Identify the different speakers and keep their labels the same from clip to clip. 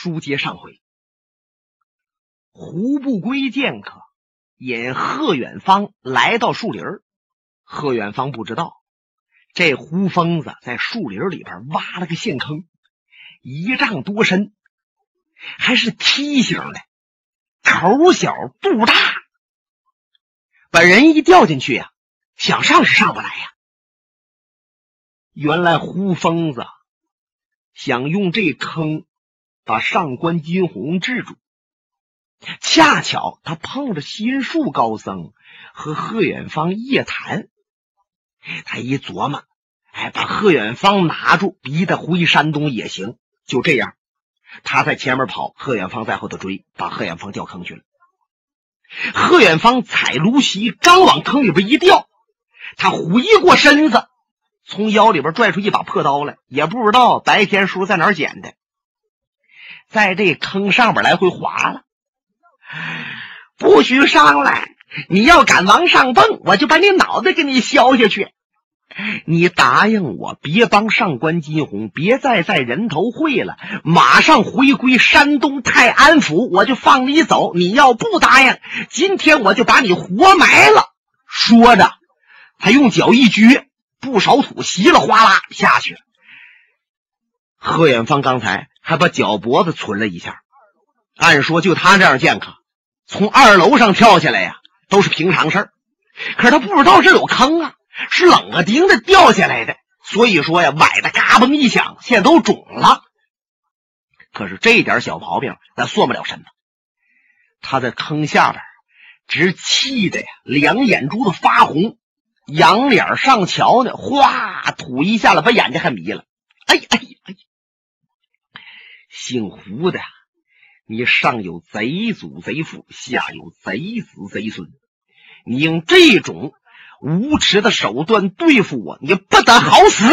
Speaker 1: 书接上回，胡不归剑客引贺远方来到树林贺远方不知道，这胡疯子在树林里边挖了个陷坑，一丈多深，还是梯形的，口小肚大，把人一掉进去呀，想上是上不来呀。原来胡疯子想用这坑。把上官金鸿制住，恰巧他碰着心术高僧和贺远方夜谈，他一琢磨，哎，把贺远方拿住，逼他回山东也行。就这样，他在前面跑，贺远方在后头追，把贺远方掉坑去了。贺远方踩芦席，刚往坑里边一掉，他回过身子，从腰里边拽出一把破刀来，也不知道白天叔在哪儿捡的。在这坑上边来回划了，不许上来！你要敢往上蹦，我就把你脑袋给你削下去。你答应我，别帮上官金鸿，别再在人头会了，马上回归山东泰安府，我就放你走。你要不答应，今天我就把你活埋了。说着，他用脚一撅，不少土稀里哗啦下去了。贺远方刚才。还把脚脖子存了一下。按说就他这样剑客，从二楼上跳下来呀，都是平常事儿。可是他不知道这有坑啊，是冷个钉子掉下来的。所以说呀，崴的嘎嘣一响，现在都肿了。可是这点小毛病，那算不了什么。他在坑下边，直气的呀，两眼珠子发红，仰脸上瞧呢，哗，吐一下了，把眼睛还迷了。哎哎！姓胡的，你上有贼祖贼父，下有贼子贼孙，你用这种无耻的手段对付我，你不得好死！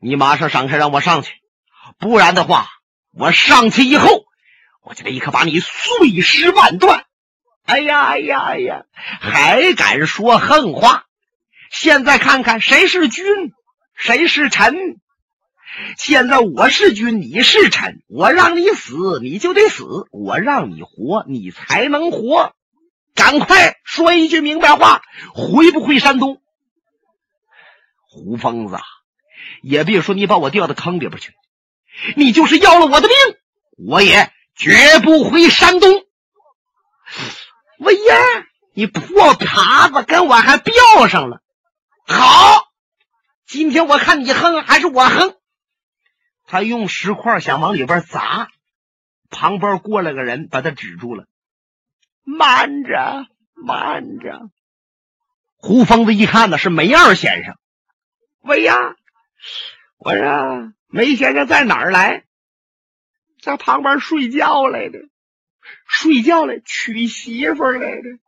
Speaker 1: 你马上闪开，让我上去，不然的话，我上去以后，我就立刻把你碎尸万段！哎呀哎呀哎呀，还敢说横话！现在看看谁是君，谁是臣。现在我是君，你是臣，我让你死，你就得死；我让你活，你才能活。赶快说一句明白话，回不回山东？胡疯子，也别说你把我掉到坑里边去，你就是要了我的命，我也绝不回山东。魏延，你破耙子跟我还飙上了，好，今天我看你横还是我横。他用石块想往里边砸，旁边过来个人把他止住了。慢着，慢着！胡疯子一看呢，是梅二先生。喂呀，我说梅先生在哪儿来？在旁边睡觉来的，睡觉来娶媳妇来的。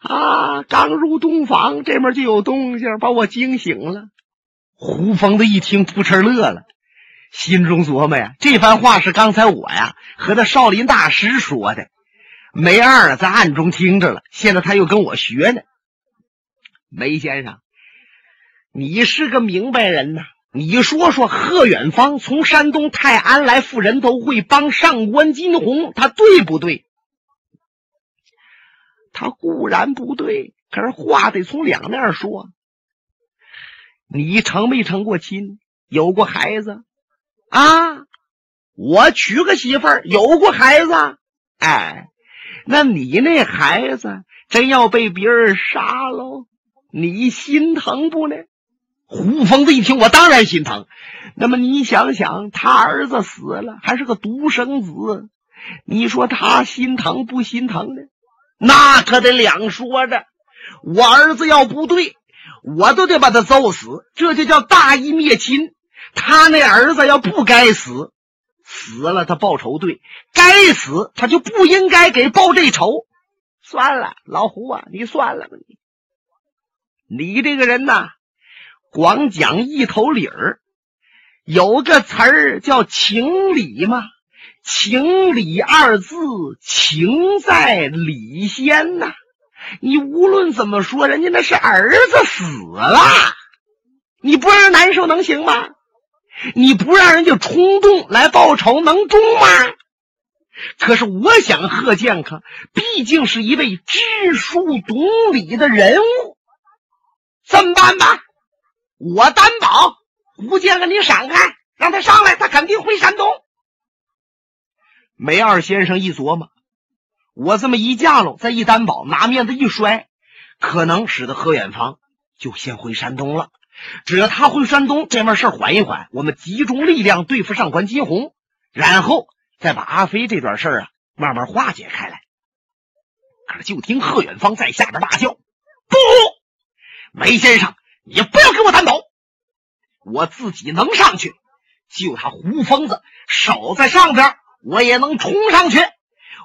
Speaker 1: 啊，刚入洞房，这面就有动静，把我惊醒了。胡疯子一听，扑哧乐了。心中琢磨呀，这番话是刚才我呀和那少林大师说的，梅二在暗中听着了。现在他又跟我学呢。梅先生，你是个明白人呐，你说说，贺远方从山东泰安来赴人头会，帮上官金鸿，他对不对？他固然不对，可是话得从两面说。你成没成过亲？有过孩子？啊，我娶个媳妇儿，有过孩子，哎，那你那孩子真要被别人杀喽，你心疼不呢？胡疯子一听，我当然心疼。那么你想想，他儿子死了，还是个独生子，你说他心疼不心疼呢？那可得两说着。我儿子要不对，我都得把他揍死，这就叫大义灭亲。他那儿子要不该死，死了他报仇对，该死他就不应该给报这仇。算了，老胡啊，你算了吧你。你这个人呐，光讲一头理儿，有个词儿叫情理嘛。情理二字，情在理先呐。你无论怎么说，人家那是儿子死了，你不让人难受能行吗？你不让人家冲动来报仇，能中吗？可是我想，贺建康毕竟是一位知书懂礼的人物，这么办吧？我担保，胡建跟你闪开，让他上来，他肯定回山东。梅二先生一琢磨，我这么一架喽，再一担保，拿面子一摔，可能使得贺远芳就先回山东了。只要他回山东，这面事缓一缓，我们集中力量对付上官金鸿，然后再把阿飞这段事儿啊慢慢化解开来。可是就听贺远芳在下边大叫：“不，梅先生，你不要给我担保，我自己能上去，就他胡疯子守在上边，我也能冲上去。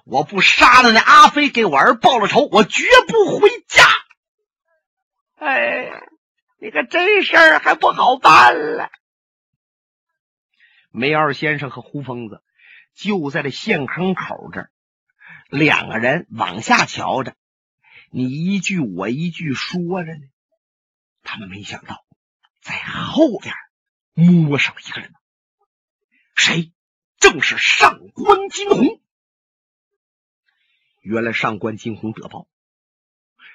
Speaker 1: 我不杀了那阿飞，给我儿报了仇，我绝不回家。”哎呀！你看这事儿还不好办了。梅二先生和胡疯子就在这陷坑口这儿，两个人往下瞧着，你一句我一句说着呢。他们没想到，在后边摸上一个人，谁？正是上官金鸿。原来上官金鸿得报，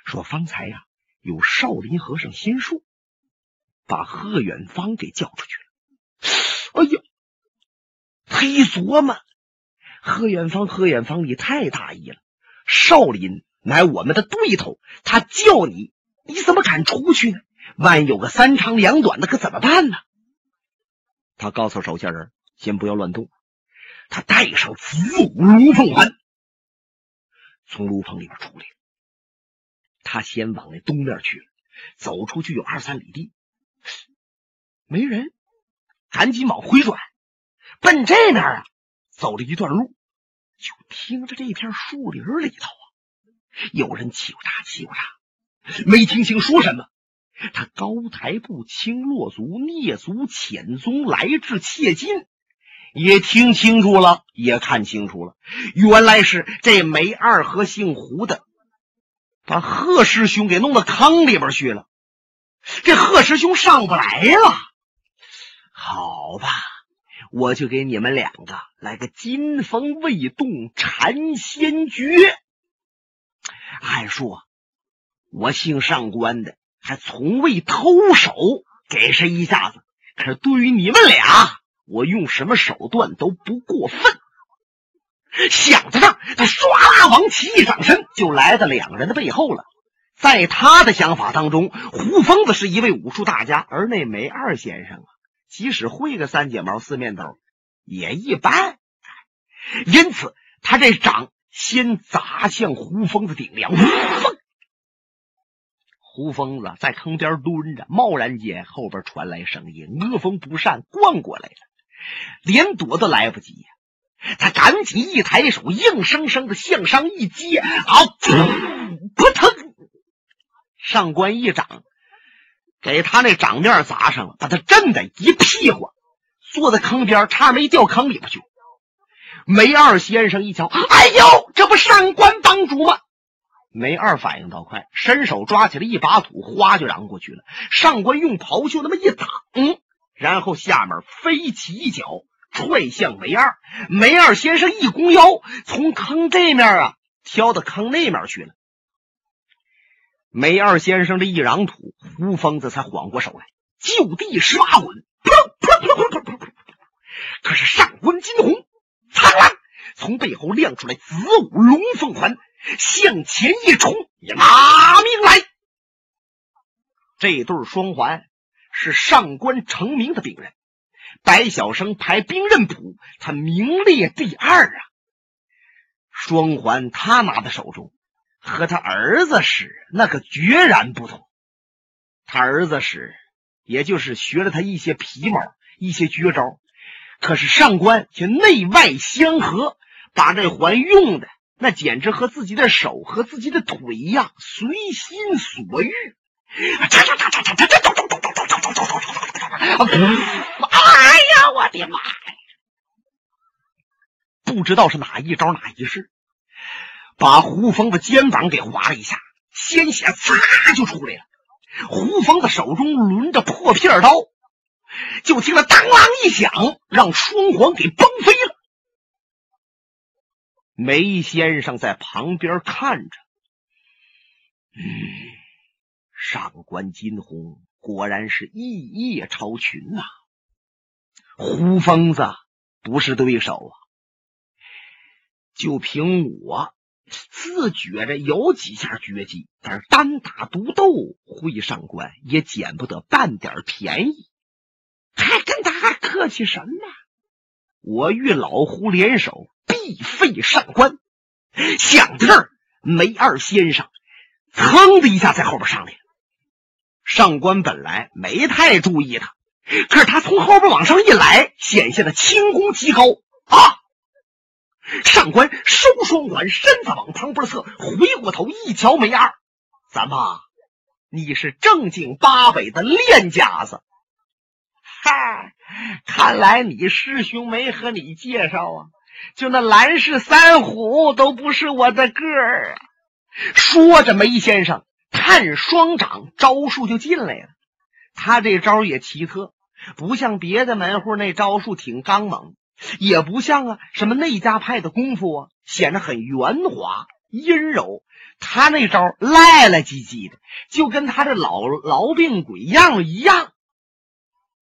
Speaker 1: 说方才呀有少林和尚仙术。把贺远芳给叫出去了。哎呀，他一琢磨，贺远芳，贺远芳，你太大意了。少林乃我们的对头，他叫你，你怎么敢出去呢？万有个三长两短的，可怎么办呢？他告诉手下人，先不要乱动。他带上子午龙凤环，从炉棚里边出来。他先往那东面去了，走出去有二三里地。没人，赶紧往回转，奔这边啊！走了一段路，就听着这片树林里头啊，有人叽咕喳叽咕喳，没听清说什么。他高抬步，轻落足，蹑足潜踪，来至切近，也听清楚了，也看清楚了，原来是这梅二和姓胡的，把贺师兄给弄到坑里边去了。这贺师兄上不来了。好吧，我就给你们两个来个金风未动禅仙诀。按说，我姓上官的，还从未偷手给谁一下子。可是对于你们俩，我用什么手段都不过分。想着这，他唰啦往起一转身，就来到两个人的背后了。在他的想法当中，胡疯子是一位武术大家，而那梅二先生啊，即使会个三剪毛四面刀，也一般。因此，他这掌先砸向胡疯子顶梁。胡疯子在坑边蹲着，贸然间后边传来声音，恶风不善，灌过来了，连躲都来不及呀！他赶紧一抬手，硬生生的向上一接，啊，扑腾！上官一掌给他那掌面砸上了，把他震的一屁股，坐在坑边，差没掉坑里边去。梅二先生一瞧，哎呦，这不上官帮主吗？梅二反应倒快，伸手抓起了一把土，哗就嚷过去了。上官用袍袖那么一挡，然后下面飞起一脚，踹向梅二。梅二先生一弓腰，从坑这面啊跳到坑那面去了。梅二先生这一嚷土，胡疯子才缓过手来，就地十八滚，可是上官金鸿苍啷从背后亮出来子午龙凤环，向前一冲，拿命来！这对双环是上官成名的兵刃，白晓生排兵刃谱，他名列第二啊！双环他拿在手中。和他儿子使那可决然不同。他儿子使，也就是学了他一些皮毛、一些绝招，可是上官却内外相合，把这环用的那简直和自己的手和自己的腿一样，随心所欲。哎呀，我的妈呀！不知道是哪一招哪一式。把胡峰的肩膀给划了一下，鲜血呲就出来了。胡峰的手中抡着破片刀，就听了当啷一响，让双环给崩飞了。梅先生在旁边看着，嗯，上官金鸿果然是异业超群呐，胡疯子不是对手啊！就凭我自觉着有几下绝技，但是单打独斗会上官也捡不得半点便宜，还跟他客气什么？我与老胡联手。必废上官。想到这儿，梅二先生噌的一下在后边上来了。上官本来没太注意他，可是他从后边往上一来，显现的轻功极高啊！上官收双环，身子往旁边侧，回过头一瞧，梅二，怎么你是正经八百的练家子？嗨，看来你师兄没和你介绍啊。就那蓝氏三虎都不是我的个儿啊！说着，梅先生探双掌，招数就进来了。他这招也奇特，不像别的门户那招数挺刚猛，也不像啊什么内家派的功夫啊，显得很圆滑阴柔。他那招赖赖唧唧的，就跟他这老痨病鬼样一样。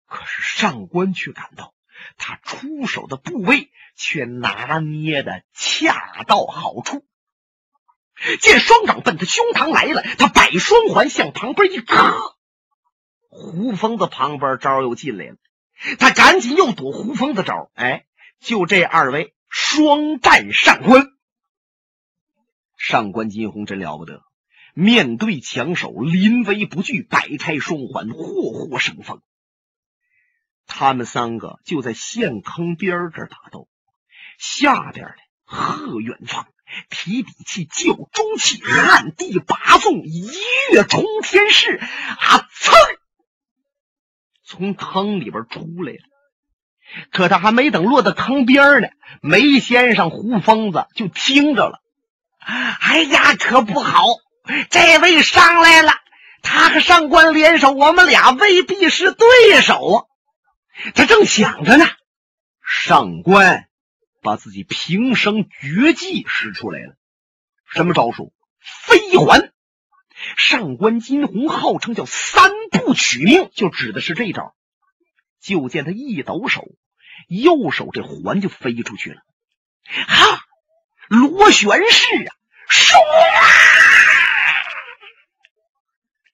Speaker 1: 可是上官却感到。他出手的部位却拿捏的恰到好处，见双掌奔他胸膛来了，他摆双环向旁边一磕，胡疯子旁边招又进来了，他赶紧又躲胡疯子招，哎，就这二位双战上官，上官金鸿真了不得，面对强手临危不惧，摆开双环，霍霍生风。他们三个就在陷坑边这打斗，下边的贺远方提底气叫中气，暗地拔纵一跃冲天式，啊！噌，从坑里边出来了。可他还没等落到坑边呢，梅先生胡疯子就听着了。哎呀，可不好！这位上来了，他和上官联手，我们俩未必是对手啊！他正想着呢，上官把自己平生绝技使出来了。什么招数？飞环。上官金鸿号称叫三步取命，就指的是这招。就见他一抖手，右手这环就飞出去了。哈，螺旋式啊，唰，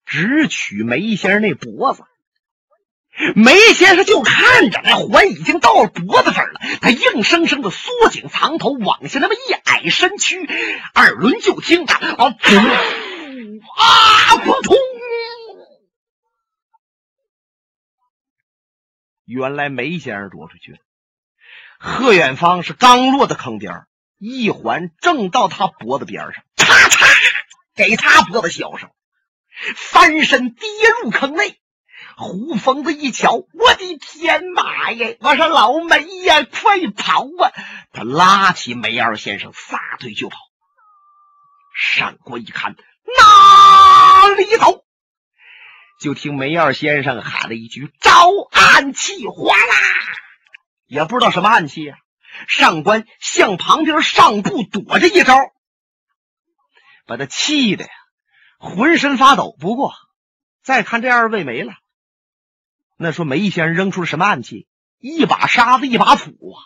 Speaker 1: 直取梅先生那脖子。梅先生就看着那环已经到了脖子这儿了，他硬生生的缩紧藏头，往下那么一矮身躯，耳轮就听着啊，噗啊，扑通！原来梅先生躲出去了，贺远方是刚落到坑边，一环正到他脖子边上，嚓嚓，给他脖子削上，翻身跌入坑内。胡疯子一瞧，我的天妈呀！我说老梅呀，快跑啊！他拉起梅二先生，撒腿就跑。上官一看，哪里走？就听梅二先生喊了一句：“招暗器！”哗啦，也不知道什么暗器啊。上官向旁边上步躲着一招，把他气的呀，浑身发抖。不过再看这二位没了。那说梅先生扔出了什么暗器？一把沙子，一把土啊！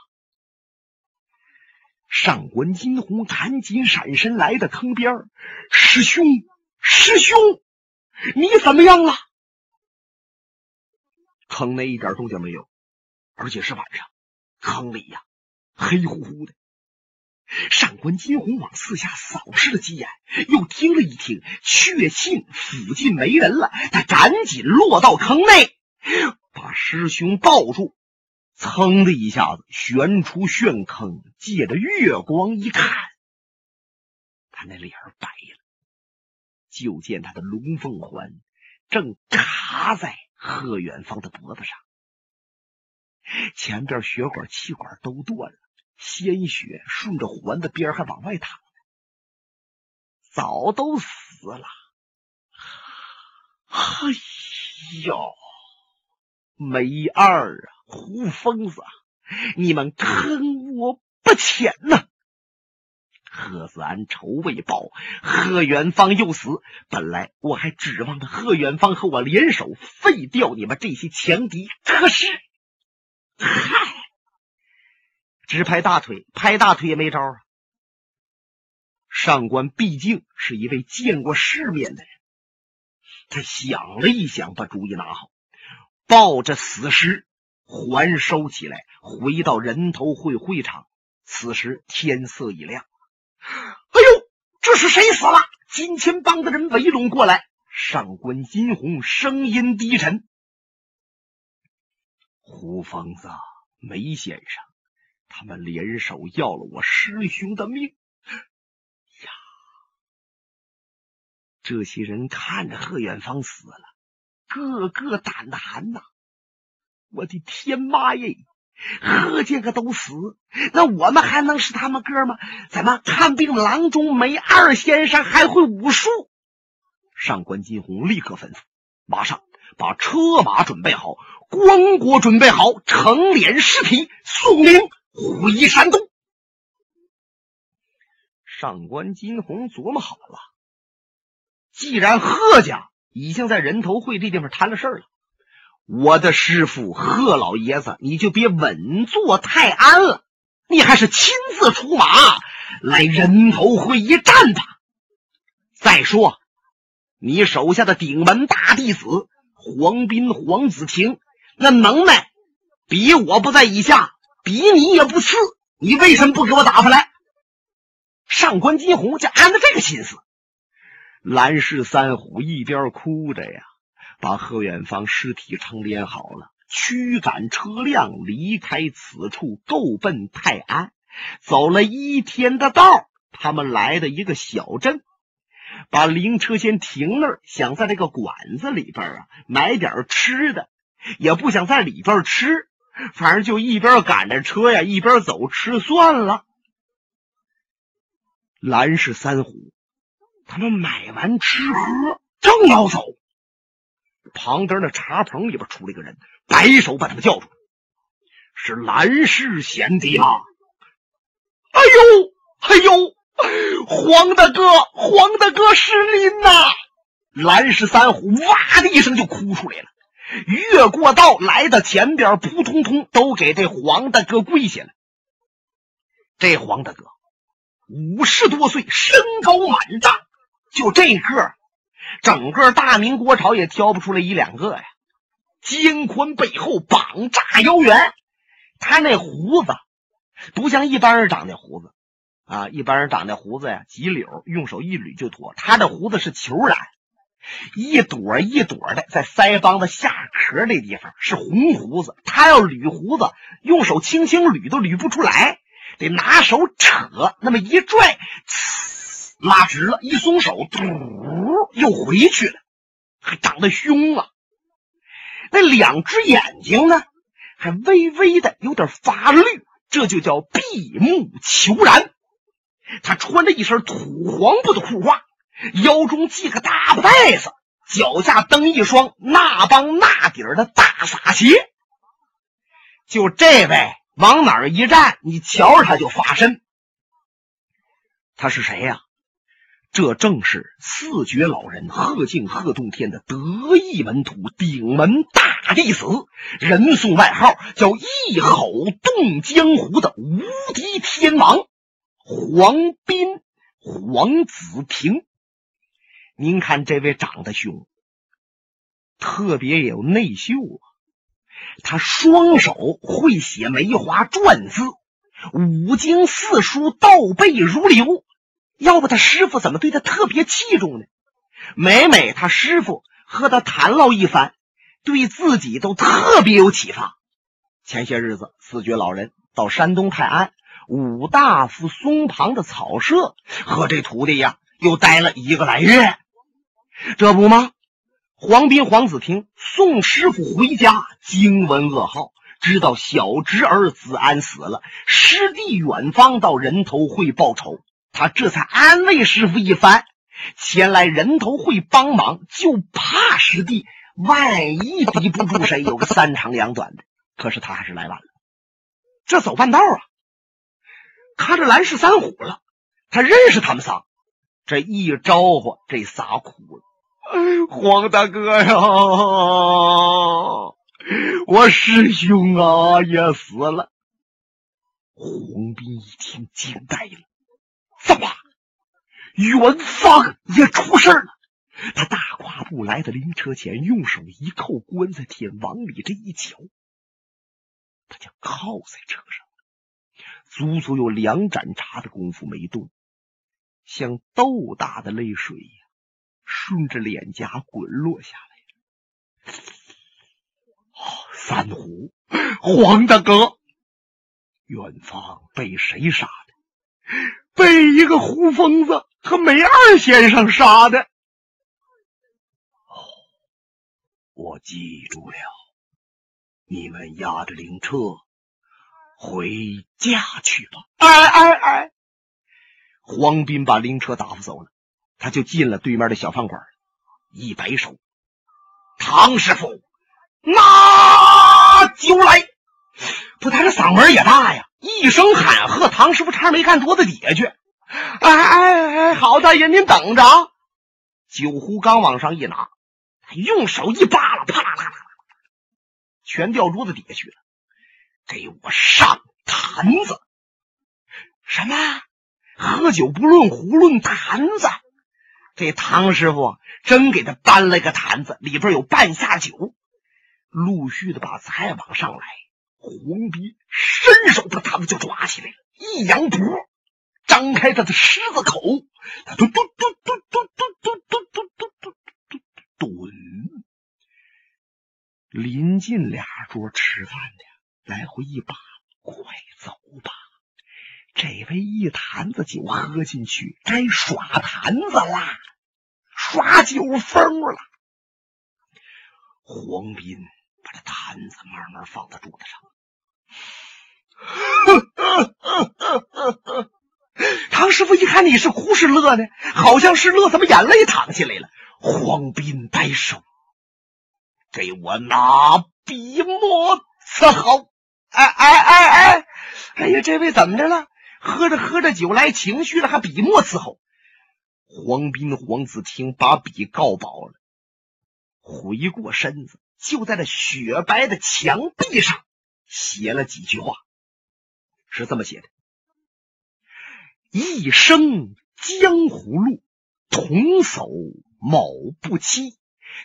Speaker 1: 上官金鸿赶紧闪身来到坑边师兄，师兄，你怎么样了？坑内一点动静没有，而且是晚上，坑里呀黑乎乎的。上官金鸿往四下扫视了几眼，又听了一听，确信附近没人了，他赶紧落到坑内。把师兄抱住，噌的一下子悬出旋坑，借着月光一看，他那脸白了，就见他的龙凤环正卡在贺远方的脖子上，前边血管、气管都断了，鲜血顺着环的边还往外淌，早都死了。哎呦！梅二啊，胡疯子，你们坑我不浅呐！贺子安仇未报，贺元芳又死。本来我还指望着贺元芳和我联手废掉你们这些强敌，可是，嗨，只拍大腿，拍大腿也没招啊！上官毕竟是一位见过世面的人，他想了一想，把主意拿好，抱着死尸还收起来，回到人头会会场。此时天色已亮。哎呦，这是谁死了？金钱帮的人围拢过来。上官金鸿声音低沉：“胡疯子，梅先生，他们联手要了我师兄的命。”呀，这些人看着贺远芳死了，个个胆寒呐！我的天妈耶！贺家个都死，那我们还能是他们哥吗？怎么看病郎中梅二先生还会武术？上官金鸿立刻吩咐，马上把车马准备好，棺椁准备好，成殓尸体，送灵回山东。上官金鸿琢磨好了，既然贺家已经在人头会这地方谈了事了。我的师傅贺老爷子，你就别稳坐泰安了，你还是亲自出马来人头会一战吧。再说，你手下的顶门大弟子黄斌、黄子晴，那能耐比我不在以下，比你也不次，你为什么不给我打回来？上官金鸿就安了这个心思。蓝氏三虎一边哭着呀。把贺远方尸体成殓好了，驱赶车辆离开此处，够奔泰安。走了一天的道，他们来的一个小镇，把灵车先停那儿，想在这个馆子里边啊买点吃的，也不想在里边吃，反正就一边赶着车呀，一边走吃算了。蓝氏三虎，他们买完吃喝，正要走。旁边那茶棚里边出来个人，摆手把他们叫住：“是蓝氏贤弟啊！”哎呦，哎呦，黄大哥，黄大哥失灵呐！蓝氏三虎哇的一声就哭出来了，越过道来到前边，扑通通都给这黄大哥跪下了。这黄大哥五十多岁，身高满丈，就这个。整个大明国朝也挑不出来一两个呀！肩宽背厚，膀炸腰圆，他那胡子不像一般人长那胡子啊！一般人长那胡子呀，几绺，用手一捋就脱。他这胡子是球染，一朵一朵的，在腮帮子下壳那地方是红胡子。他要捋胡子，用手轻轻捋都捋不出来，得拿手扯，那么一拽，呲拉直了，一松手，嘟，又回去了。还长得凶啊！那两只眼睛呢，还微微的有点发绿，这就叫闭目求然。他穿着一身土黄布的裤褂，腰中系个大袋子，脚下蹬一双那帮那底儿的大撒鞋。就这位往哪儿一站，你瞧着他就发身。他是谁呀？这正是四绝老人贺敬贺洞天的得意门徒，顶门大弟子，人送外号叫一吼动江湖的无敌天王黄斌黄子平。您看这位长得凶，特别有内秀啊！他双手会写梅花篆字，五经四书倒背如流。要不他师傅怎么对他特别器重呢？每每他师傅和他谈唠一番，对自己都特别有启发。前些日子，四绝老人到山东泰安武大夫松旁的草舍，和这徒弟呀又待了一个来月。这不吗？黄斌、黄子平送师傅回家，惊闻噩耗，知道小侄儿子安死了，师弟远方到人头会报仇。他这才安慰师傅一番，前来人头会帮忙，就怕师弟万一抵不住谁，有个三长两短的。可是他还是来晚了。这走半道啊，看着蓝氏三虎了，他认识他们仨。这一招呼，这仨哭了：“黄大哥呀，我师兄啊也死了。”黄斌一听，惊呆了：“怎么，元芳也出事了？”他大跨步来到灵车前，用手一扣棺材铁，往里这一瞧，他就靠在车上了，足足有两盏茶的功夫没动。像豆大的泪水呀，顺着脸颊滚落下来。三虎，黄大哥，远方被谁杀的？被一个胡疯子和梅二先生杀的。哦，我记住了。你们押着灵车回家去吧。哎哎哎！黄斌把灵车打发走了，他就进了对面的小饭馆，一摆手：“唐师傅，拿酒来！”不，他这嗓门也大呀，一声喊喝，唐师傅差点没干桌子底下去。哎哎哎，好大爷，您等着啊！酒壶刚往上一拿，他用手一扒拉，啪啦啦啦，全掉桌子底下去了。给我上坛子！什么？喝酒不论壶，论坛子。这唐师傅真给他搬了个坛子，里边有半下酒，陆续的把菜往上来。黄斌伸手把坛子就抓起来了，一扬脖，张开他的狮子口，嘟嘟嘟嘟嘟嘟嘟嘟嘟嘟嘟嘟嘟。临近俩桌吃饭的，来回一把，快走吧。这杯一坛子酒喝进去，该耍坛子啦，耍酒疯了。黄斌把这坛子慢慢放在桌子上。唐师傅一看你是哭是乐呢？好像是乐，怎么眼泪淌下来了？黄斌摆手，给我拿笔墨伺候。哎哎哎哎，哎呀，这位怎么着了？喝着喝着酒来情绪了，还笔墨伺候。黄斌、黄子听把笔告饱了，回过身子，就在这雪白的墙壁上写了几句话，是这么写的：“一生江湖路，同叟某不欺。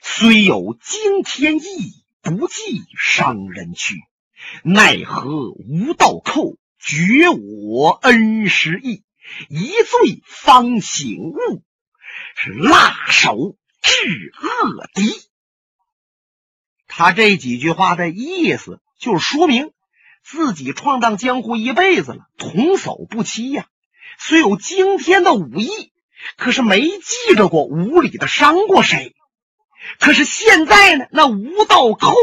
Speaker 1: 虽有惊天意，不计伤人躯。奈何无道寇。”绝我恩师意，一醉方醒悟，是辣手治恶敌。他这几句话的意思，就是说明自己闯荡江湖一辈子了，童叟不欺呀。虽有惊天的武艺，可是没记着过无理的伤过谁。可是现在呢，那无道寇。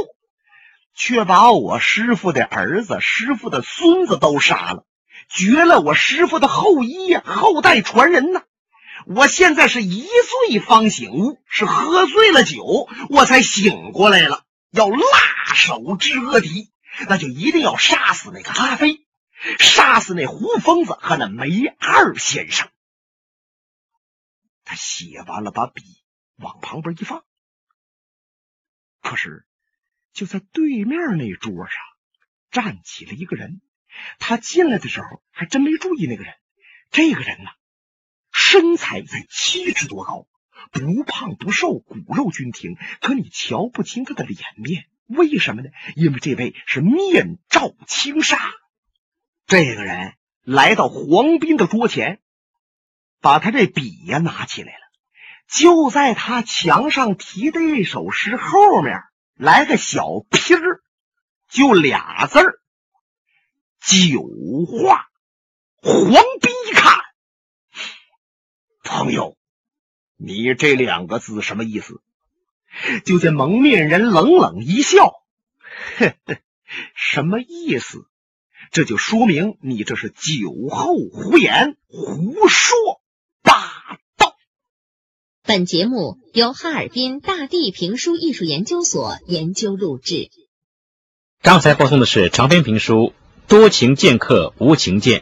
Speaker 1: 却把我师傅的儿子、师傅的孙子都杀了，绝了我师傅的后裔呀，后代传人呐！我现在是一醉方醒悟，是喝醉了酒，我才醒过来了。要辣手之恶敌，那就一定要杀死那个阿飞，杀死那胡疯子和那梅二先生。他写完了，把笔往旁边一放，可是。就在对面那桌上站起了一个人，他进来的时候还真没注意那个人。这个人呢，身材在七尺多高，不胖不瘦，骨肉均挺，可你瞧不清他的脸面。为什么呢？因为这位是面罩轻纱。这个人来到黄斌的桌前，把他这笔呀拿起来了，就在他墙上题的一首诗后面。来个小批儿，就俩字儿，酒话。黄斌一看，朋友，你这两个字什么意思？就见蒙面人冷冷一笑，呵呵，什么意思？这就说明你这是酒后胡言，胡说八道。
Speaker 2: 本节目由哈尔滨大地评书艺术研究所研究录制。
Speaker 3: 刚才播送的是长篇评书《多情剑客无情剑》，